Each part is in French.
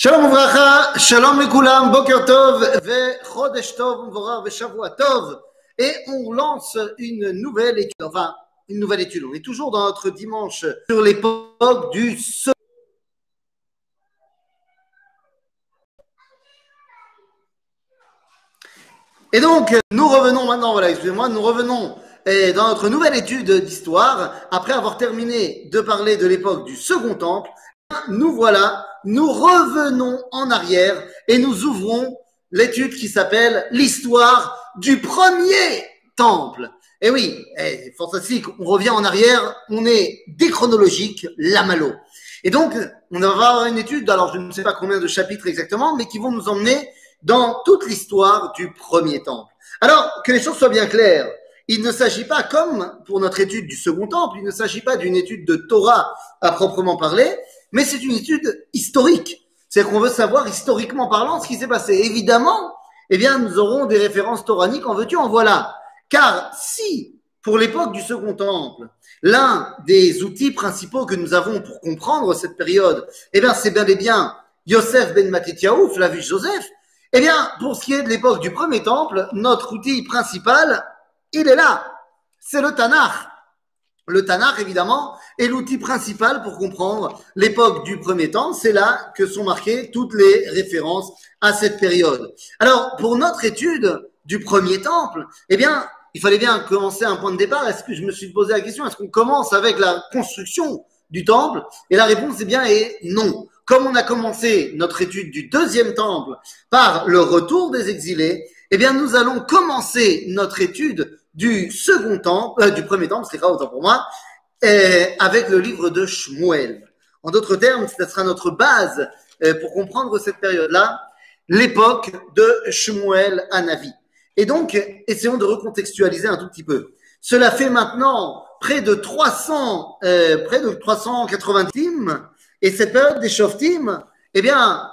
Shalom Uvracha, Shalom Lekulam, Boker Tov, Chodesh Tov, Mvorar, Ve Shavua Tov. Et on lance une nouvelle étude, enfin, une nouvelle étude. On est toujours dans notre dimanche sur l'époque du second. Et donc, nous revenons maintenant, voilà, excusez-moi, nous revenons eh, dans notre nouvelle étude d'histoire, après avoir terminé de parler de l'époque du Second Temple, nous voilà, nous revenons en arrière et nous ouvrons l'étude qui s'appelle l'histoire du premier temple. Et oui, eh, fantastique, on revient en arrière, on est déchronologique, la malo. Et donc, on va avoir une étude, alors je ne sais pas combien de chapitres exactement, mais qui vont nous emmener dans toute l'histoire du premier temple. Alors, que les choses soient bien claires, il ne s'agit pas, comme pour notre étude du second temple, il ne s'agit pas d'une étude de Torah à proprement parler, mais c'est une étude historique. C'est qu'on veut savoir historiquement parlant ce qui s'est passé. Évidemment, eh bien, nous aurons des références toraniques, en veux-tu, en voilà. Car si, pour l'époque du second temple, l'un des outils principaux que nous avons pour comprendre cette période, eh bien, c'est bien et bien Yosef ben Matityahu, Flavius Joseph, eh bien, pour ce qui est de l'époque du premier temple, notre outil principal, il est là. C'est le Tanakh. Le Tanakh, évidemment, est l'outil principal pour comprendre l'époque du premier temps. C'est là que sont marquées toutes les références à cette période. Alors, pour notre étude du premier temple, eh bien, il fallait bien commencer un point de départ. Est-ce que je me suis posé la question, est-ce qu'on commence avec la construction du temple? Et la réponse est bien et non. Comme on a commencé notre étude du deuxième temple par le retour des exilés, eh bien, nous allons commencer notre étude du second temple, euh, du premier temple, c'est pas autant pour moi, euh, avec le livre de Shmuel. En d'autres termes, ce sera notre base euh, pour comprendre cette période-là, l'époque de Shmuel à Navi. Et donc, essayons de recontextualiser un tout petit peu. Cela fait maintenant près de 300, euh, près de 380 tim, et cette période des Shoftim, eh bien,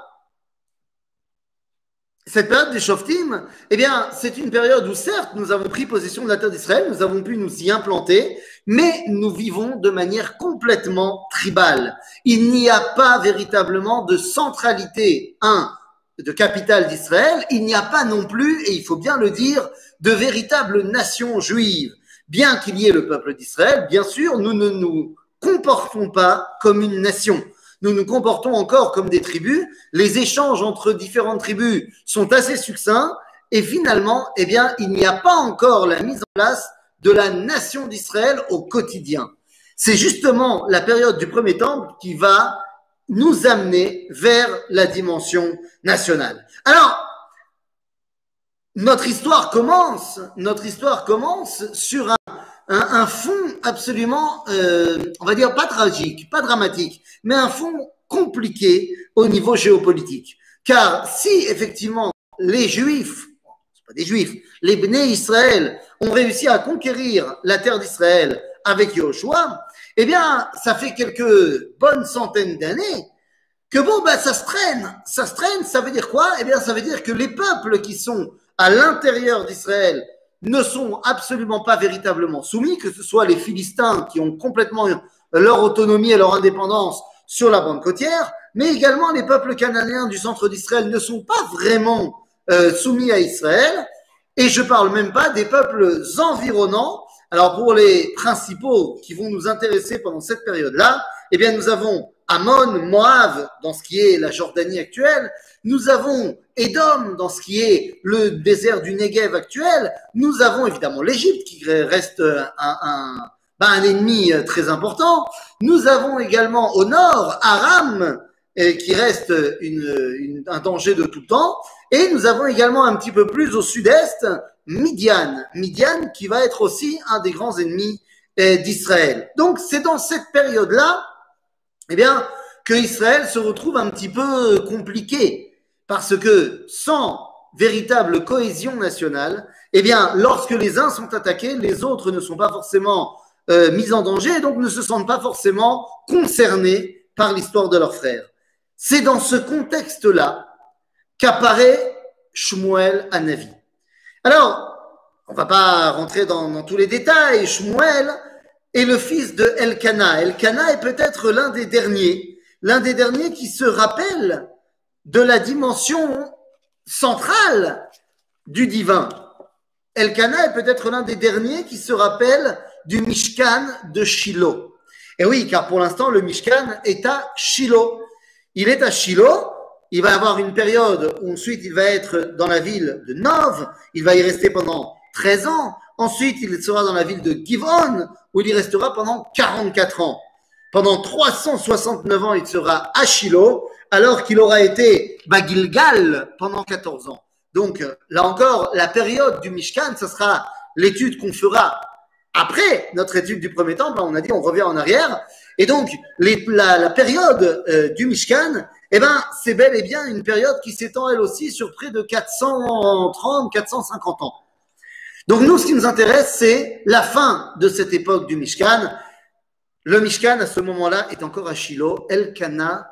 cette période des Shoftim, eh bien, c'est une période où certes, nous avons pris possession de la terre d'Israël, nous avons pu nous y implanter, mais nous vivons de manière complètement tribale. Il n'y a pas véritablement de centralité, un, de capitale d'Israël, il n'y a pas non plus, et il faut bien le dire, de véritable nation juive. Bien qu'il y ait le peuple d'Israël, bien sûr, nous ne nous comportons pas comme une nation nous nous comportons encore comme des tribus. Les échanges entre différentes tribus sont assez succincts et finalement, eh bien, il n'y a pas encore la mise en place de la nation d'Israël au quotidien. C'est justement la période du premier temple qui va nous amener vers la dimension nationale. Alors, notre histoire commence, notre histoire commence sur un, un, fond absolument, euh, on va dire pas tragique, pas dramatique, mais un fond compliqué au niveau géopolitique. Car si effectivement les Juifs, pas des Juifs, les Bnei Israël ont réussi à conquérir la terre d'Israël avec Yoshua, eh bien, ça fait quelques bonnes centaines d'années que bon, ben, ça se traîne. Ça se traîne, ça veut dire quoi? Eh bien, ça veut dire que les peuples qui sont à l'intérieur d'Israël ne sont absolument pas véritablement soumis, que ce soit les Philistins qui ont complètement leur autonomie et leur indépendance sur la bande côtière, mais également les peuples cananéens du centre d'Israël ne sont pas vraiment euh, soumis à Israël. Et je parle même pas des peuples environnants. Alors pour les principaux qui vont nous intéresser pendant cette période-là, eh bien nous avons Ammon, Moab, dans ce qui est la Jordanie actuelle. Nous avons Édom, dans ce qui est le désert du Negev actuel. Nous avons évidemment l'Égypte, qui reste un, un, un, ennemi très important. Nous avons également au nord Aram, qui reste une, un danger de tout temps. Et nous avons également un petit peu plus au sud-est Midian. Midian qui va être aussi un des grands ennemis d'Israël. Donc c'est dans cette période-là eh bien, que Israël se retrouve un petit peu compliqué parce que sans véritable cohésion nationale, eh bien, lorsque les uns sont attaqués, les autres ne sont pas forcément euh, mis en danger et donc ne se sentent pas forcément concernés par l'histoire de leurs frères. C'est dans ce contexte-là qu'apparaît Shmuel à Navi. Alors, on va pas rentrer dans, dans tous les détails. Shmuel, est le fils de Elkana. Elkana est peut-être l'un des derniers, l'un des derniers qui se rappelle de la dimension centrale du divin. Elkana est peut-être l'un des derniers qui se rappelle du Mishkan de Shiloh. Et oui, car pour l'instant, le Mishkan est à Shiloh. Il est à Shiloh. Il va avoir une période où ensuite il va être dans la ville de Nov. Il va y rester pendant 13 ans. Ensuite, il sera dans la ville de Givon, où il y restera pendant 44 ans. Pendant 369 ans, il sera à Shiloh, alors qu'il aura été Bagilgal pendant 14 ans. Donc, là encore, la période du Mishkan, ce sera l'étude qu'on fera après notre étude du premier temple. On a dit on revient en arrière. Et donc, la, période euh, du Mishkan, eh ben, c'est bel et bien une période qui s'étend elle aussi sur près de 430, 450 ans. Donc nous, ce qui nous intéresse, c'est la fin de cette époque du Mishkan. Le Mishkan, à ce moment-là, est encore à Shiloh. Elkana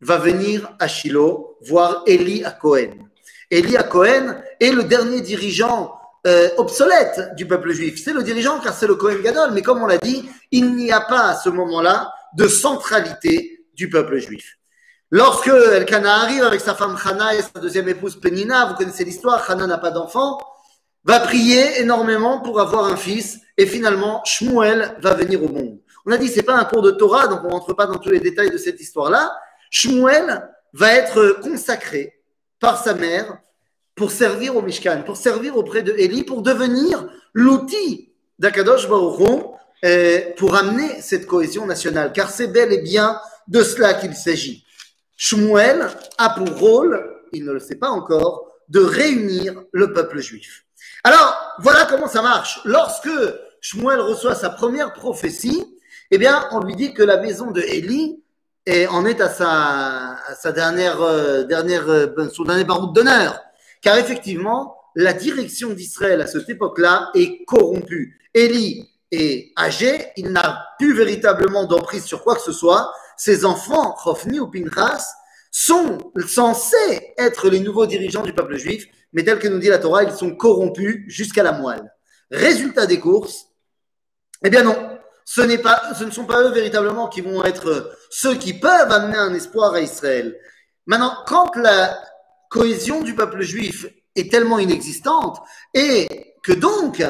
va venir à Shiloh voir Eli à Cohen. Eli à Cohen est le dernier dirigeant euh, obsolète du peuple juif. C'est le dirigeant car c'est le Cohen Gadol, mais comme on l'a dit, il n'y a pas à ce moment-là de centralité du peuple juif. Lorsque Elkana arrive avec sa femme Hana et sa deuxième épouse Penina, vous connaissez l'histoire, Hana n'a pas d'enfant, va prier énormément pour avoir un fils et finalement Shmuel va venir au monde. On a dit c'est pas un cours de Torah donc on rentre pas dans tous les détails de cette histoire-là. Shmuel va être consacré par sa mère pour servir au Mishkan, pour servir auprès de Élie, pour devenir l'outil d'Akadosh Baruch euh, pour amener cette cohésion nationale, car c'est bel et bien de cela qu'il s'agit. Shmuel a pour rôle, il ne le sait pas encore, de réunir le peuple juif. Alors, voilà comment ça marche. Lorsque Shmuel reçoit sa première prophétie, eh bien, on lui dit que la maison de Élie en est à sa, dernière, euh, dernière, euh, son dernier baroud d'honneur. Car effectivement, la direction d'Israël à cette époque-là est corrompue. Élie est âgé, il n'a plus véritablement d'emprise sur quoi que ce soit. Ses enfants, Chofni ou Pinchas, sont censés être les nouveaux dirigeants du peuple juif, mais tel que nous dit la Torah, ils sont corrompus jusqu'à la moelle. Résultat des courses, eh bien non, ce, n'est pas, ce ne sont pas eux véritablement qui vont être ceux qui peuvent amener un espoir à Israël. Maintenant, quand la cohésion du peuple juif est tellement inexistante et que donc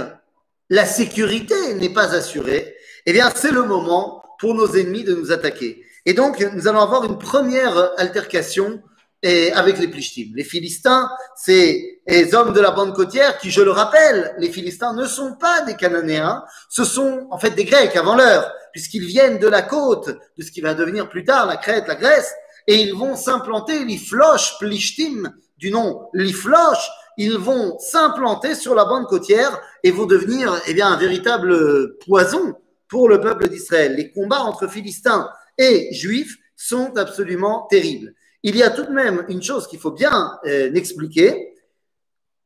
la sécurité n'est pas assurée, eh bien c'est le moment pour nos ennemis de nous attaquer. Et donc nous allons avoir une première altercation et avec les Plishtim. Les Philistins, c'est les hommes de la bande côtière qui, je le rappelle, les Philistins ne sont pas des Cananéens, ce sont en fait des Grecs avant l'heure, puisqu'ils viennent de la côte, de ce qui va devenir plus tard la Crète, la Grèce, et ils vont s'implanter, l'Iflosh Plishtim, du nom l'Iflosh, ils vont s'implanter sur la bande côtière et vont devenir eh bien, un véritable poison pour le peuple d'Israël. Les combats entre Philistins et Juifs sont absolument terribles il y a tout de même une chose qu'il faut bien euh, expliquer.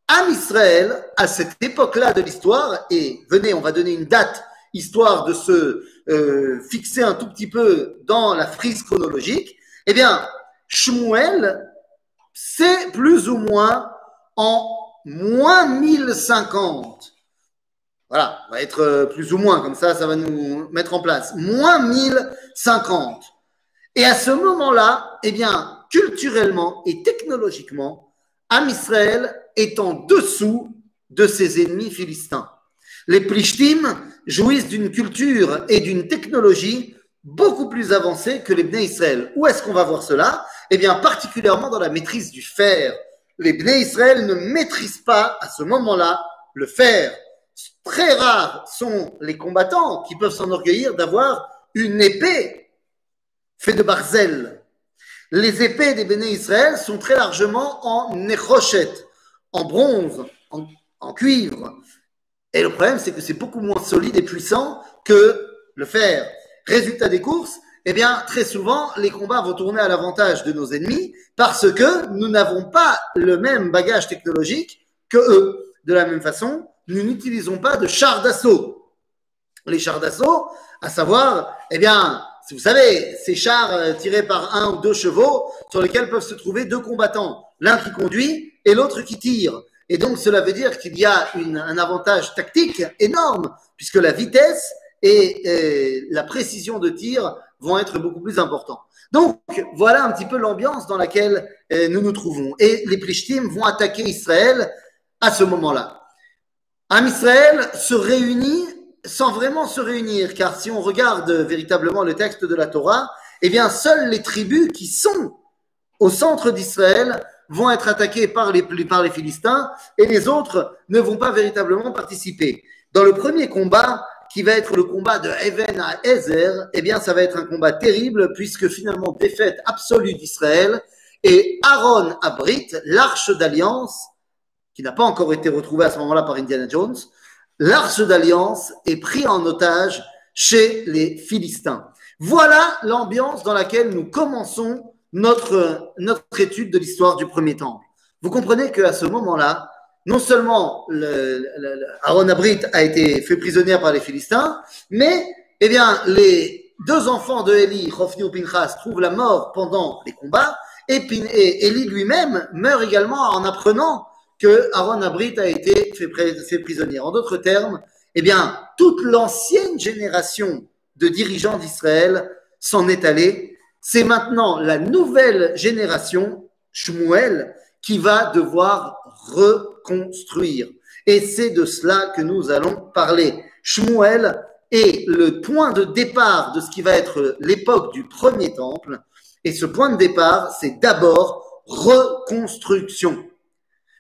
Am Israël, à cette époque-là de l'histoire, et venez, on va donner une date, histoire de se euh, fixer un tout petit peu dans la frise chronologique, eh bien, Shmuel, c'est plus ou moins en moins 1050. Voilà, on va être euh, plus ou moins, comme ça, ça va nous mettre en place. Moins 1050. Et à ce moment-là, eh bien, culturellement et technologiquement, Am Israël est en dessous de ses ennemis philistins. Les Plishtim jouissent d'une culture et d'une technologie beaucoup plus avancée que les Bnei Israël. Où est-ce qu'on va voir cela? Eh bien, particulièrement dans la maîtrise du fer. Les Bnei Israël ne maîtrisent pas à ce moment-là le fer. Très rares sont les combattants qui peuvent s'enorgueillir d'avoir une épée faite de barzel, les épées des béné Israël sont très largement en nechochet, en bronze, en, cuivre. Et le problème, c'est que c'est beaucoup moins solide et puissant que le fer. Résultat des courses, eh bien, très souvent, les combats vont tourner à l'avantage de nos ennemis parce que nous n'avons pas le même bagage technologique que eux. De la même façon, nous n'utilisons pas de chars d'assaut. Les chars d'assaut, à savoir, eh bien, vous savez, ces chars euh, tirés par un ou deux chevaux sur lesquels peuvent se trouver deux combattants, l'un qui conduit et l'autre qui tire. Et donc cela veut dire qu'il y a un avantage tactique énorme, puisque la vitesse et, la précision de tir vont être beaucoup plus importants. Donc, voilà un petit peu l'ambiance dans laquelle euh, nous nous trouvons. Et les Plishtim vont attaquer Israël à ce moment-là. Am Israël se réunit sans vraiment se réunir, car si on regarde véritablement le texte de la Torah, eh bien, seules les tribus qui sont au centre d'Israël vont être attaquées par les, par les Philistins et les autres ne vont pas véritablement participer. Dans le premier combat, qui va être le combat de Even à Ezer, eh bien, ça va être un combat terrible puisque finalement défaite absolue d'Israël et Aaron abrite l'arche d'alliance, qui n'a pas encore été retrouvée à ce moment-là par Indiana Jones, l'arche d'alliance est pris en otage chez les Philistins. Voilà l'ambiance dans laquelle nous commençons notre, notre étude de l'histoire du premier temple. Vous comprenez qu'à ce moment-là, non seulement le, Aaron Abrit a été fait prisonnier par les Philistins, mais eh bien, les deux enfants de Élie, Hofni ou Pinchas, trouvent la mort pendant les combats, et, et Élie lui-même meurt également en apprenant que Aaron Abrit a été fait, prisonnier. En d'autres termes, eh bien, toute l'ancienne génération de dirigeants d'Israël s'en est allée. C'est maintenant la nouvelle génération, Shmuel, qui va devoir reconstruire. Et c'est de cela que nous allons parler. Shmuel est le point de départ de ce qui va être l'époque du premier temple. Et ce point de départ, c'est d'abord reconstruction.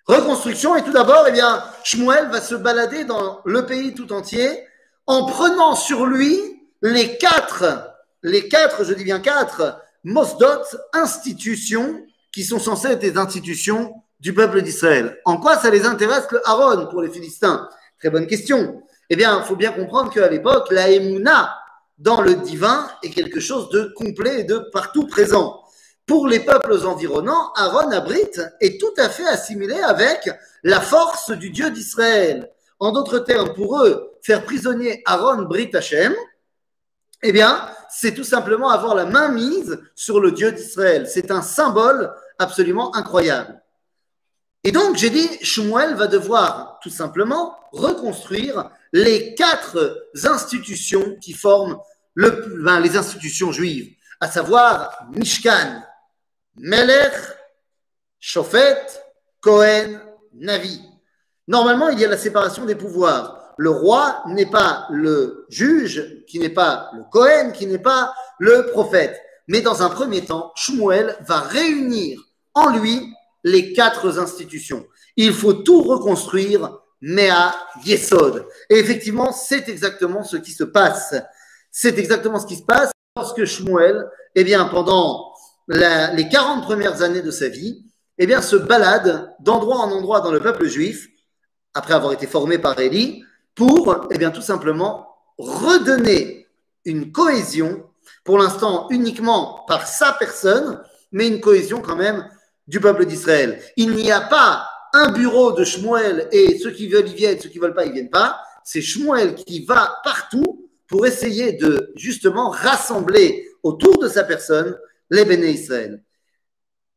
Reconstruction, et tout d'abord, eh bien, Shmuel va se balader dans le pays tout entier en prenant sur lui les quatre, les quatre, je dis bien quatre, Mosdot, institutions qui sont censées être des institutions du peuple d'Israël. En quoi ça les intéresse le Aaron pour les Philistins? Très bonne question. Eh bien, il faut bien comprendre qu'à l'époque, la Emouna dans le divin est quelque chose de complet et de partout présent. Pour les peuples environnants, Aaron Abrit est tout à fait assimilé avec la force du Dieu d'Israël. En d'autres termes, pour eux, faire prisonnier Aaron Brit Hashem, eh bien, c'est tout simplement avoir la main mise sur le Dieu d'Israël. C'est un symbole absolument incroyable. Et donc, j'ai dit, Shmuel va devoir tout simplement reconstruire les quatre institutions qui forment ben, les institutions juives, à savoir Mishkan, Melech, Shofet, Cohen, Navi. Normalement, il y a la séparation des pouvoirs le roi n'est pas le juge, qui n'est pas le Cohen, qui n'est pas le prophète. Mais dans un premier temps, Shmuel va réunir en lui les quatre institutions. Il faut tout reconstruire, mais à Yesod. Et effectivement, c'est exactement ce qui se passe. C'est exactement ce qui se passe lorsque Shmuel, eh bien, pendant les 40 premières années de sa vie, eh bien, se balade d'endroit en endroit dans le peuple juif, après avoir été formé par Élie, pour, eh bien, tout simplement, redonner une cohésion, pour l'instant uniquement par sa personne, mais une cohésion quand même du peuple d'Israël. Il n'y a pas un bureau de Shmuel et ceux qui veulent y viennent, ceux qui veulent pas, ils viennent pas. C'est Shmuel qui va partout pour essayer de justement rassembler autour de sa personne les béné Israël.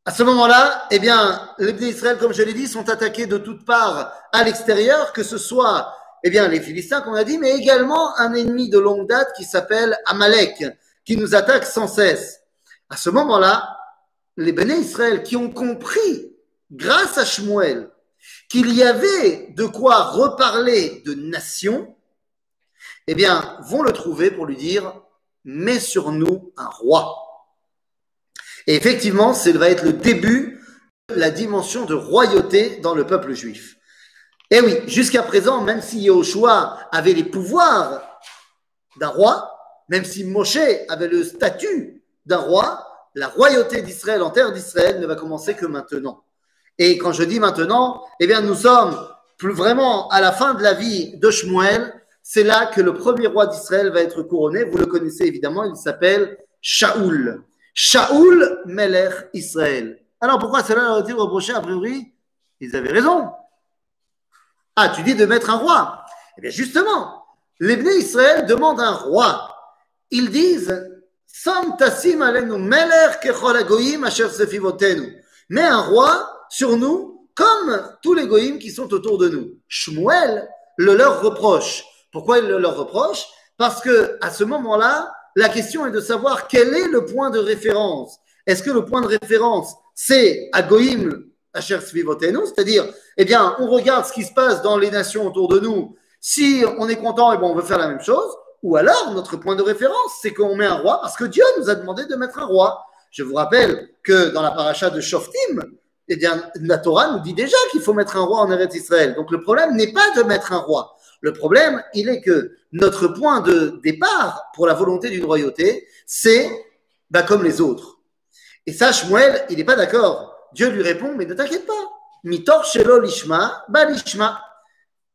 À ce moment-là, eh bien, les béné Israël, comme je l'ai dit, sont attaqués de toutes parts à l'extérieur, que ce soit eh bien, les Philistins qu'on a dit, mais également un ennemi de longue date qui s'appelle Amalek, qui nous attaque sans cesse. À ce moment-là, les Béné Israël qui ont compris, grâce à Shmuel, qu'il y avait de quoi reparler de nation, eh bien, vont le trouver pour lui dire, mets sur nous un roi. Et effectivement, ce va être le début de la dimension de royauté dans le peuple juif. Eh oui, jusqu'à présent, même si Yahushua avait les pouvoirs d'un roi, même si Moshe avait le statut d'un roi, la royauté d'Israël en terre d'Israël ne va commencer que maintenant. Et quand je dis maintenant, eh bien, nous sommes vraiment à la fin de la vie de Shmuel. C'est là que le premier roi d'Israël va être couronné. Vous le connaissez évidemment, il s'appelle Shaoul. Shaoul Melech Israël. Alors pourquoi cela leur a-t-il reproché a priori? Ils avaient raison. Ah, tu dis de mettre un roi. Eh bien, justement, les Bnei Israël demandent un roi. Ils disent Mais un roi sur nous, comme tous les goïms qui sont autour de nous. Shmuel le leur reproche. Pourquoi il le leur reproche? Parce que à ce moment-là, la question est de savoir quel est le point de référence. Est-ce que le point de référence, c'est Agoïm Asher Svivotenu, c'est-à-dire, eh bien, on regarde ce qui se passe dans les nations autour de nous. Si on est content, eh bien, on veut faire la même chose. Ou alors, notre point de référence, c'est qu'on met un roi parce que Dieu nous a demandé de mettre un roi. Je vous rappelle que dans la paracha de Shoftim, eh bien, la Torah nous dit déjà qu'il faut mettre un roi en Eretz Israël. Donc le problème n'est pas de mettre un roi. Le problème, il est que notre point de départ pour la volonté d'une royauté, c'est bah, comme les autres. Et ça, Shmuel, il n'est pas d'accord. Dieu lui répond, mais ne t'inquiète pas. Mitor shelo lishma, ba lishma.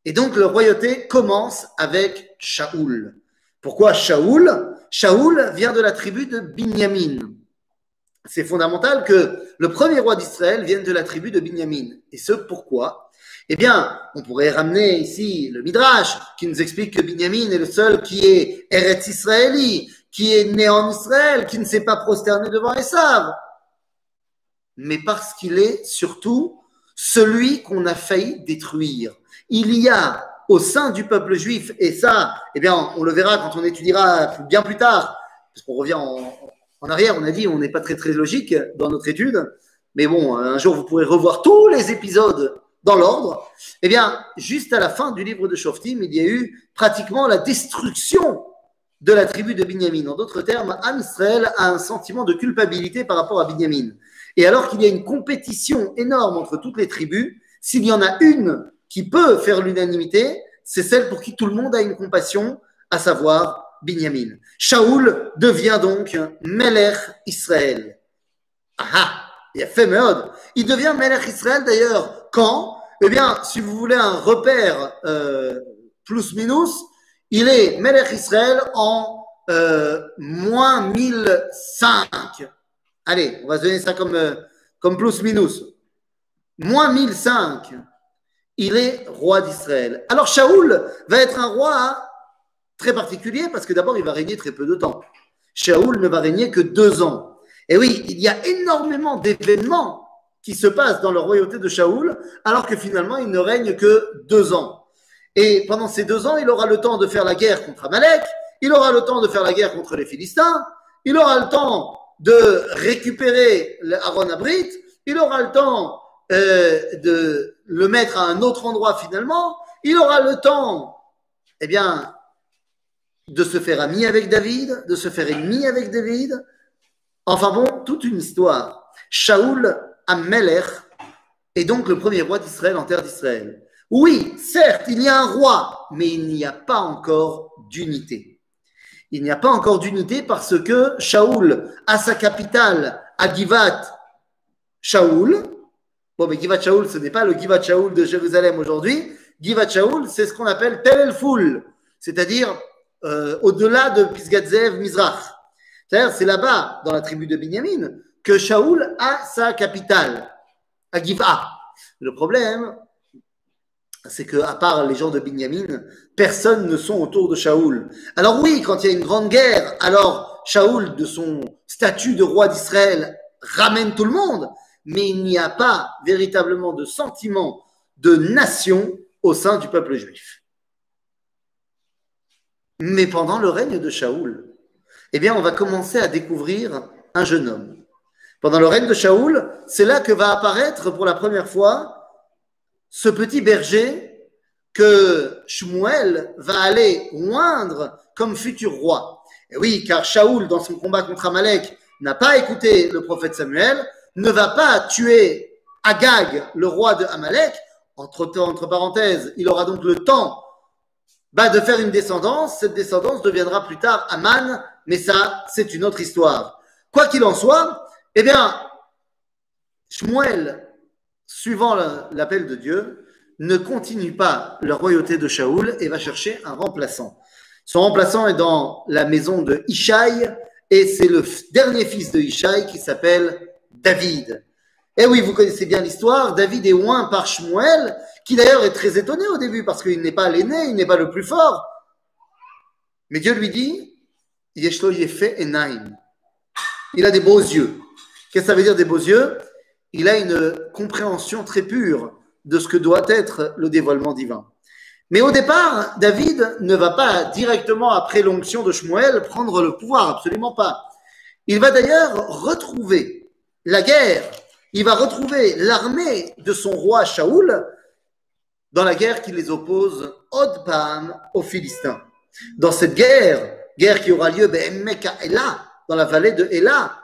Et donc, la royauté commence avec Shaoul. Pourquoi Shaoul? Shaoul vient de la tribu de Binyamin. C'est fondamental que le premier roi d'Israël vienne de la tribu de Binyamin. Et ce, pourquoi? Eh bien, on pourrait ramener ici le Midrash, qui nous explique que Binyamin est le seul qui est Eretz Israéli, qui est né en Israël, qui ne s'est pas prosterné devant Esav. Mais parce qu'il est surtout celui qu'on a failli détruire. Il y a au sein du peuple juif, et ça, eh bien, on le verra quand on étudiera bien plus tard, parce qu'on revient en, en arrière, on a dit, on n'est pas très très logique dans notre étude, mais bon, un jour vous pourrez revoir tous les épisodes dans l'ordre. Eh bien, juste à la fin du livre de Shoftim, il y a eu pratiquement la destruction de la tribu de Binyamin. En d'autres termes, Am Israël a un sentiment de culpabilité par rapport à Binyamin. Et alors qu'il y a une compétition énorme entre toutes les tribus, s'il y en a une qui peut faire l'unanimité, c'est celle pour qui tout le monde a une compassion, à savoir Binyamin. Shaoul devient donc Melech Israël. Ah il a fait. Il devient Melech Israël d'ailleurs quand? Eh bien, si vous voulez un repère euh, plus minus, il est Melech Israël en euh, moins 1005. Allez, on va se donner ça comme, euh, comme plus minus. Moins 1005, il est roi d'Israël. Alors Shaoul va être un roi très particulier parce que d'abord, il va régner très peu de temps. Shaoul ne va régner que deux ans. Et oui, il y a énormément d'événements qui se passent dans la royauté de Shaoul, alors que finalement, il ne règne que deux ans. Et pendant ces deux ans, il aura le temps de faire la guerre contre Amalek, il aura le temps de faire la guerre contre les Philistins, il aura le temps de récupérer Aaron Abrit, il aura le temps euh, de le mettre à un autre endroit finalement, il aura le temps, eh bien, de se faire ami avec David, de se faire ennemi avec David. Enfin bon, toute une histoire. Shaoul Amelech est donc le premier roi d'Israël en terre d'Israël. Oui, certes, il y a un roi, mais il n'y a pas encore d'unité. Il n'y a pas encore d'unité parce que Shaoul a sa capitale à Givat Shaoul. Bon, mais Givat Shaoul, ce n'est pas le Givat Shaoul de Jérusalem aujourd'hui. Givat Shaoul, c'est ce qu'on appelle Tel El Foul, c'est-à-dire euh, au-delà de Pisgatzev Mizrach. C'est-à-dire, c'est là-bas, dans la tribu de Binyamin, que Shaoul a sa capitale, à Giva. Le problème, c'est que à part les gens de Binyamin, personne ne sont autour de Shaoul. Alors oui, quand il y a une grande guerre, alors Shaoul, de son statut de roi d'Israël, ramène tout le monde, mais il n'y a pas véritablement de sentiment de nation au sein du peuple juif. Mais pendant le règne de Shaoul, eh bien, on va commencer à découvrir un jeune homme. Pendant le règne de Shaoul, c'est là que va apparaître pour la première fois ce petit berger que Shmuel va aller oindre comme futur roi. Oui, car Shaoul, dans son combat contre Amalek, n'a pas écouté le prophète Samuel, ne va pas tuer Agag, le roi de Amalek. Entre, entre parenthèses, il aura donc le temps bah, de faire une descendance. Cette descendance deviendra plus tard Aman, mais ça, c'est une autre histoire. Quoi qu'il en soit, eh bien, Shmuel suivant l'appel de Dieu, ne continue pas la royauté de Shaoul et va chercher un remplaçant. Son remplaçant est dans la maison de Ishaï et c'est le dernier fils de Ishaï qui s'appelle David. Et oui, vous connaissez bien l'histoire. David est oint par Shmuel, qui d'ailleurs est très étonné au début parce qu'il n'est pas l'aîné, il n'est pas le plus fort. Mais Dieu lui dit, Yeshlo. Il a des beaux yeux. Qu'est-ce que ça veut dire des beaux yeux? Il a une compréhension très pure de ce que doit être le dévoilement divin. Mais au départ, David ne va pas directement après l'onction de Shmuel prendre le pouvoir, absolument pas. Il va d'ailleurs retrouver la guerre, il va retrouver l'armée de son roi Shaoul dans la guerre qui les oppose Odpam aux Philistins. Dans cette guerre, guerre qui aura lieu Mecca Ela, dans la vallée de Ela,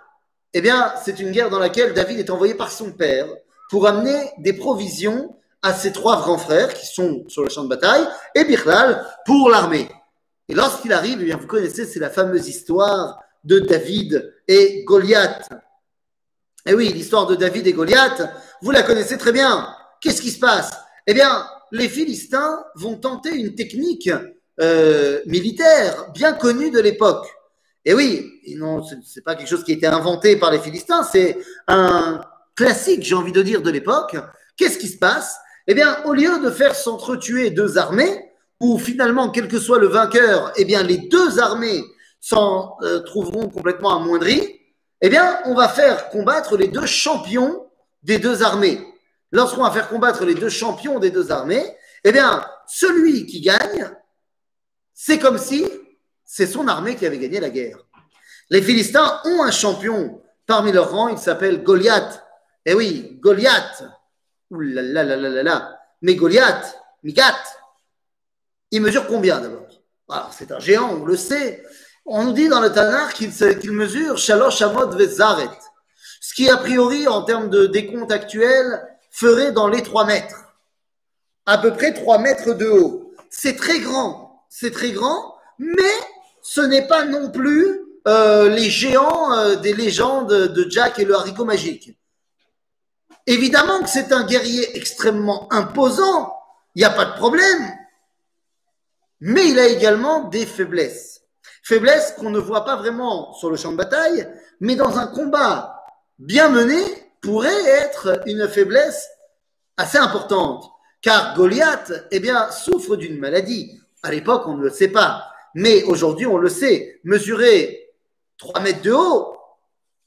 eh bien, c'est une guerre dans laquelle David est envoyé par son père pour amener des provisions à ses trois grands frères qui sont sur le champ de bataille et Birlal pour l'armée. Et lorsqu'il arrive, eh bien, vous connaissez, c'est la fameuse histoire de David et Goliath. Eh oui, l'histoire de David et Goliath, vous la connaissez très bien. Qu'est-ce qui se passe? Eh bien, les Philistins vont tenter une technique euh, militaire bien connue de l'époque. Et oui, non, c'est pas quelque chose qui a été inventé par les Philistins, c'est un classique, j'ai envie de dire, de l'époque. Qu'est-ce qui se passe? Eh bien, au lieu de faire s'entretuer deux armées, où finalement, quel que soit le vainqueur, eh bien, les deux armées s'en euh, trouveront complètement amoindries, eh bien, on va faire combattre les deux champions des deux armées. Lorsqu'on va faire combattre les deux champions des deux armées, eh bien, celui qui gagne, c'est comme si c'est son armée qui avait gagné la guerre. Les Philistins ont un champion parmi leurs rangs, il s'appelle Goliath. Eh oui, Goliath. Ouh là là là là là Mais Goliath, Migat, il mesure combien d'abord? C'est un géant, on le sait. On nous dit dans le Tanakh qu'il mesure Shalosh Amod Vezaret. Ce qui, a priori, en termes de décompte actuel, ferait dans les 3 mètres. À peu près 3 mètres de haut. C'est très grand. C'est très grand, mais ce n'est pas non plus euh, les géants euh, des légendes de Jack et le haricot magique. Évidemment que c'est un guerrier extrêmement imposant, il n'y a pas de problème, mais il a également des faiblesses. Faiblesses qu'on ne voit pas vraiment sur le champ de bataille, mais dans un combat bien mené pourrait être une faiblesse assez importante. Car Goliath, eh bien, souffre d'une maladie. À l'époque, on ne le sait pas. Mais aujourd'hui, on le sait. Mesurer 3 mètres de haut,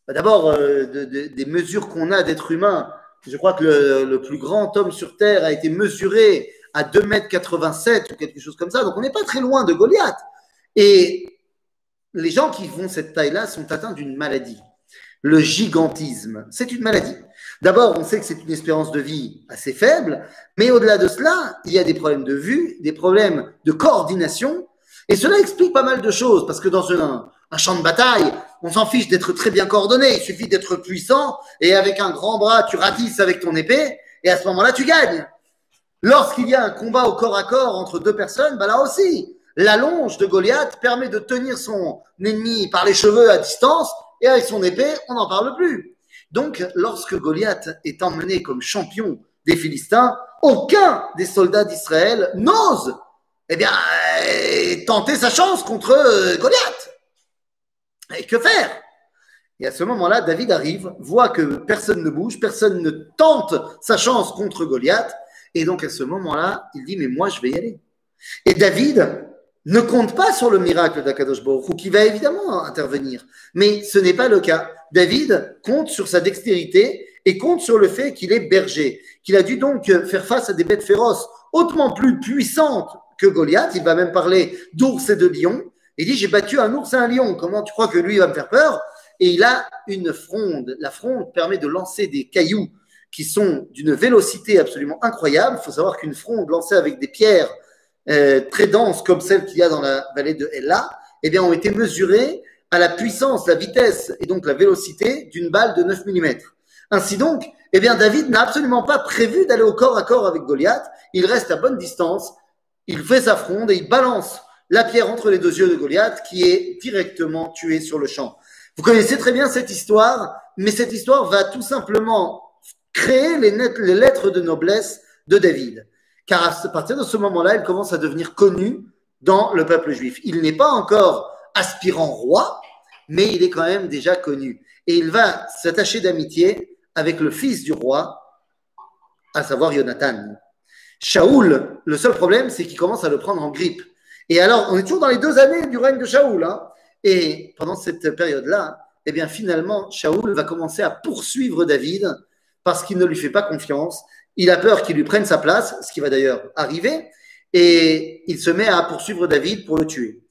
bah, d'abord, euh, des mesures qu'on a d'être humain, je crois que le, plus grand homme sur Terre a été mesuré à 2 mètres 87 ou quelque chose comme ça. Donc, on n'est pas très loin de Goliath. Et les gens qui font cette taille-là sont atteints d'une maladie. Le gigantisme, c'est une maladie. D'abord, on sait que c'est une espérance de vie assez faible, mais au-delà de cela, il y a des problèmes de vue, des problèmes de coordination, et cela explique pas mal de choses, parce que dans un, un champ de bataille, on s'en fiche d'être très bien coordonné, il suffit d'être puissant, et avec un grand bras, tu ratisses avec ton épée, et à ce moment-là, tu gagnes. Lorsqu'il y a un combat au corps à corps entre deux personnes, bah là aussi, la longe de Goliath permet de tenir son ennemi par les cheveux à distance, et avec son épée, on n'en parle plus. Donc, lorsque Goliath est emmené comme champion des Philistins, aucun des soldats d'Israël n'ose, eh bien, euh, tenter sa chance contre euh, Goliath. Et que faire? Et à ce moment-là, David arrive, voit que personne ne bouge, personne ne tente sa chance contre Goliath, et donc à ce moment-là, il dit, mais moi, je vais y aller. Et David ne compte pas sur le miracle d'Akadosh Baruch qui va évidemment intervenir. Mais ce n'est pas le cas. David compte sur sa dextérité et compte sur le fait qu'il est berger, qu'il a dû donc faire face à des bêtes féroces hautement plus puissantes que Goliath. Il va même parler d'ours et de lions. Il dit, j'ai battu un ours et un lion. Comment tu crois que lui va me faire peur? Et il a une fronde. La fronde permet de lancer des cailloux qui sont d'une vélocité absolument incroyable. Il faut savoir qu'une fronde lancée avec des pierres euh, très denses comme celles qu'il y a dans la vallée de Ella, eh bien, ont été mesurées à la puissance, la vitesse et donc la vélocité d'une balle de 9 mm. Ainsi donc, eh bien, David n'a absolument pas prévu d'aller au corps à corps avec Goliath. Il reste à bonne distance, il fait sa fronde et il balance la pierre entre les deux yeux de Goliath qui est directement tué sur le champ. Vous connaissez très bien cette histoire, mais cette histoire va tout simplement créer les lettres de noblesse de David car à partir de ce moment-là, il commence à devenir connu dans le peuple juif. Il n'est pas encore aspirant roi, mais il est quand même déjà connu. Et il va s'attacher d'amitié avec le fils du roi, à savoir Jonathan. Shaoul, le seul problème, c'est qu'il commence à le prendre en grippe. Et alors, on est toujours dans les deux années du règne de Shaoul. Hein. et pendant cette période-là, eh bien, finalement, Shaoul va commencer à poursuivre David parce qu'il ne lui fait pas confiance il a peur qu'il lui prenne sa place, ce qui va d'ailleurs arriver. et il se met à poursuivre David pour le tuer.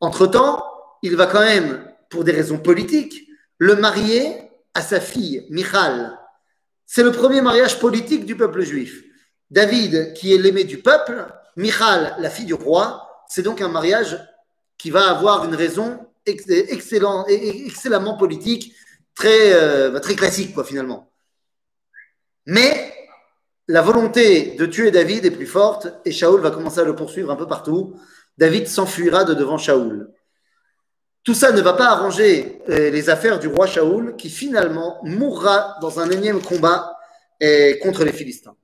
Entre-temps, il va quand même, pour des raisons politiques, le marier à sa fille, Michal. C'est le premier mariage politique du peuple juif. David, qui est l'aimé du peuple, Michal, la fille du roi, c'est donc un mariage qui va avoir une raison excellent, excellemment politique, très, euh, très classique, quoi, finalement. Mais la volonté de tuer David est plus forte et Shaoul va commencer à le poursuivre un peu partout. David s'enfuira de devant Shaoul. Tout ça ne va pas arranger euh, les affaires du roi Shaoul qui finalement mourra dans un énième combat contre les Philistins.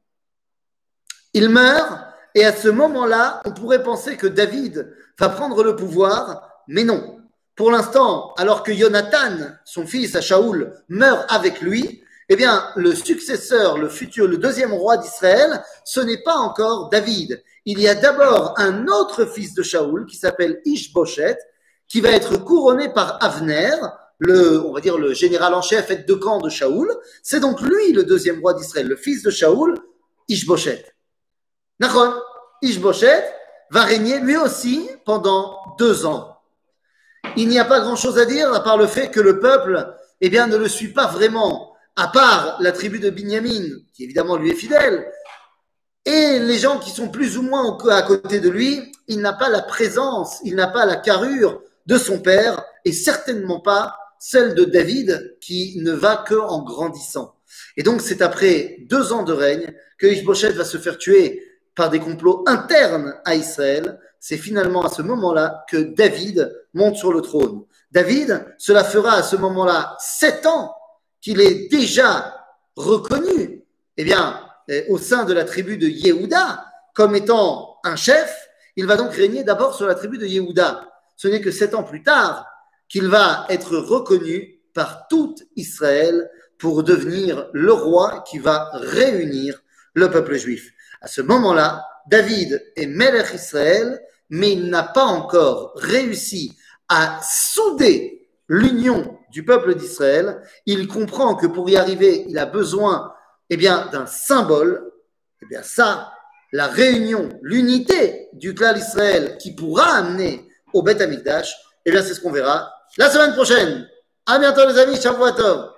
Il meurt et à ce moment-là, on pourrait penser que David va prendre le pouvoir, mais non. Pour l'instant, alors que Jonathan, son fils à Shaoul, meurt avec lui, eh bien, le successeur, le futur, le deuxième roi d'Israël, ce n'est pas encore David. Il y a d'abord un autre fils de Shaoul qui s'appelle Ishboshet, qui va être couronné par Avner, le, on va dire le général en chef et de camp de Shaoul. C'est donc lui le deuxième roi d'Israël, le fils de Shaoul, Ishboshet. Nachon, Ishboshet va régner lui aussi pendant deux ans. Il n'y a pas grand-chose à dire à part le fait que le peuple, eh bien, ne le suit pas vraiment, à part la tribu de Binyamin, qui évidemment lui est fidèle, et les gens qui sont plus ou moins à côté de lui, il n'a pas la présence, il n'a pas la carrure de son père, et certainement pas celle de David, qui ne va que en grandissant. Et donc, c'est après deux ans de règne que Ishboshet va se faire tuer par des complots internes à Israël, c'est finalement à ce moment-là que David monte sur le trône. David, cela fera à ce moment-là sept ans qu'il est déjà reconnu, eh bien, eh, au sein de la tribu de Yehuda, comme étant un chef. Il va donc régner d'abord sur la tribu de Yehuda. Ce n'est que sept ans plus tard qu'il va être reconnu par tout Israël pour devenir le roi qui va réunir le peuple juif. À ce moment-là, David est Melech Israël, mais il n'a pas encore réussi à souder l'union du peuple d'Israël. Il comprend que pour y arriver, il a besoin eh bien, d'un symbole. Eh bien, ça, la réunion, l'unité du clan d'Israël qui pourra amener au Beth Amikdash, eh bien, c'est ce qu'on verra la semaine prochaine. À bientôt, les amis. Shavuot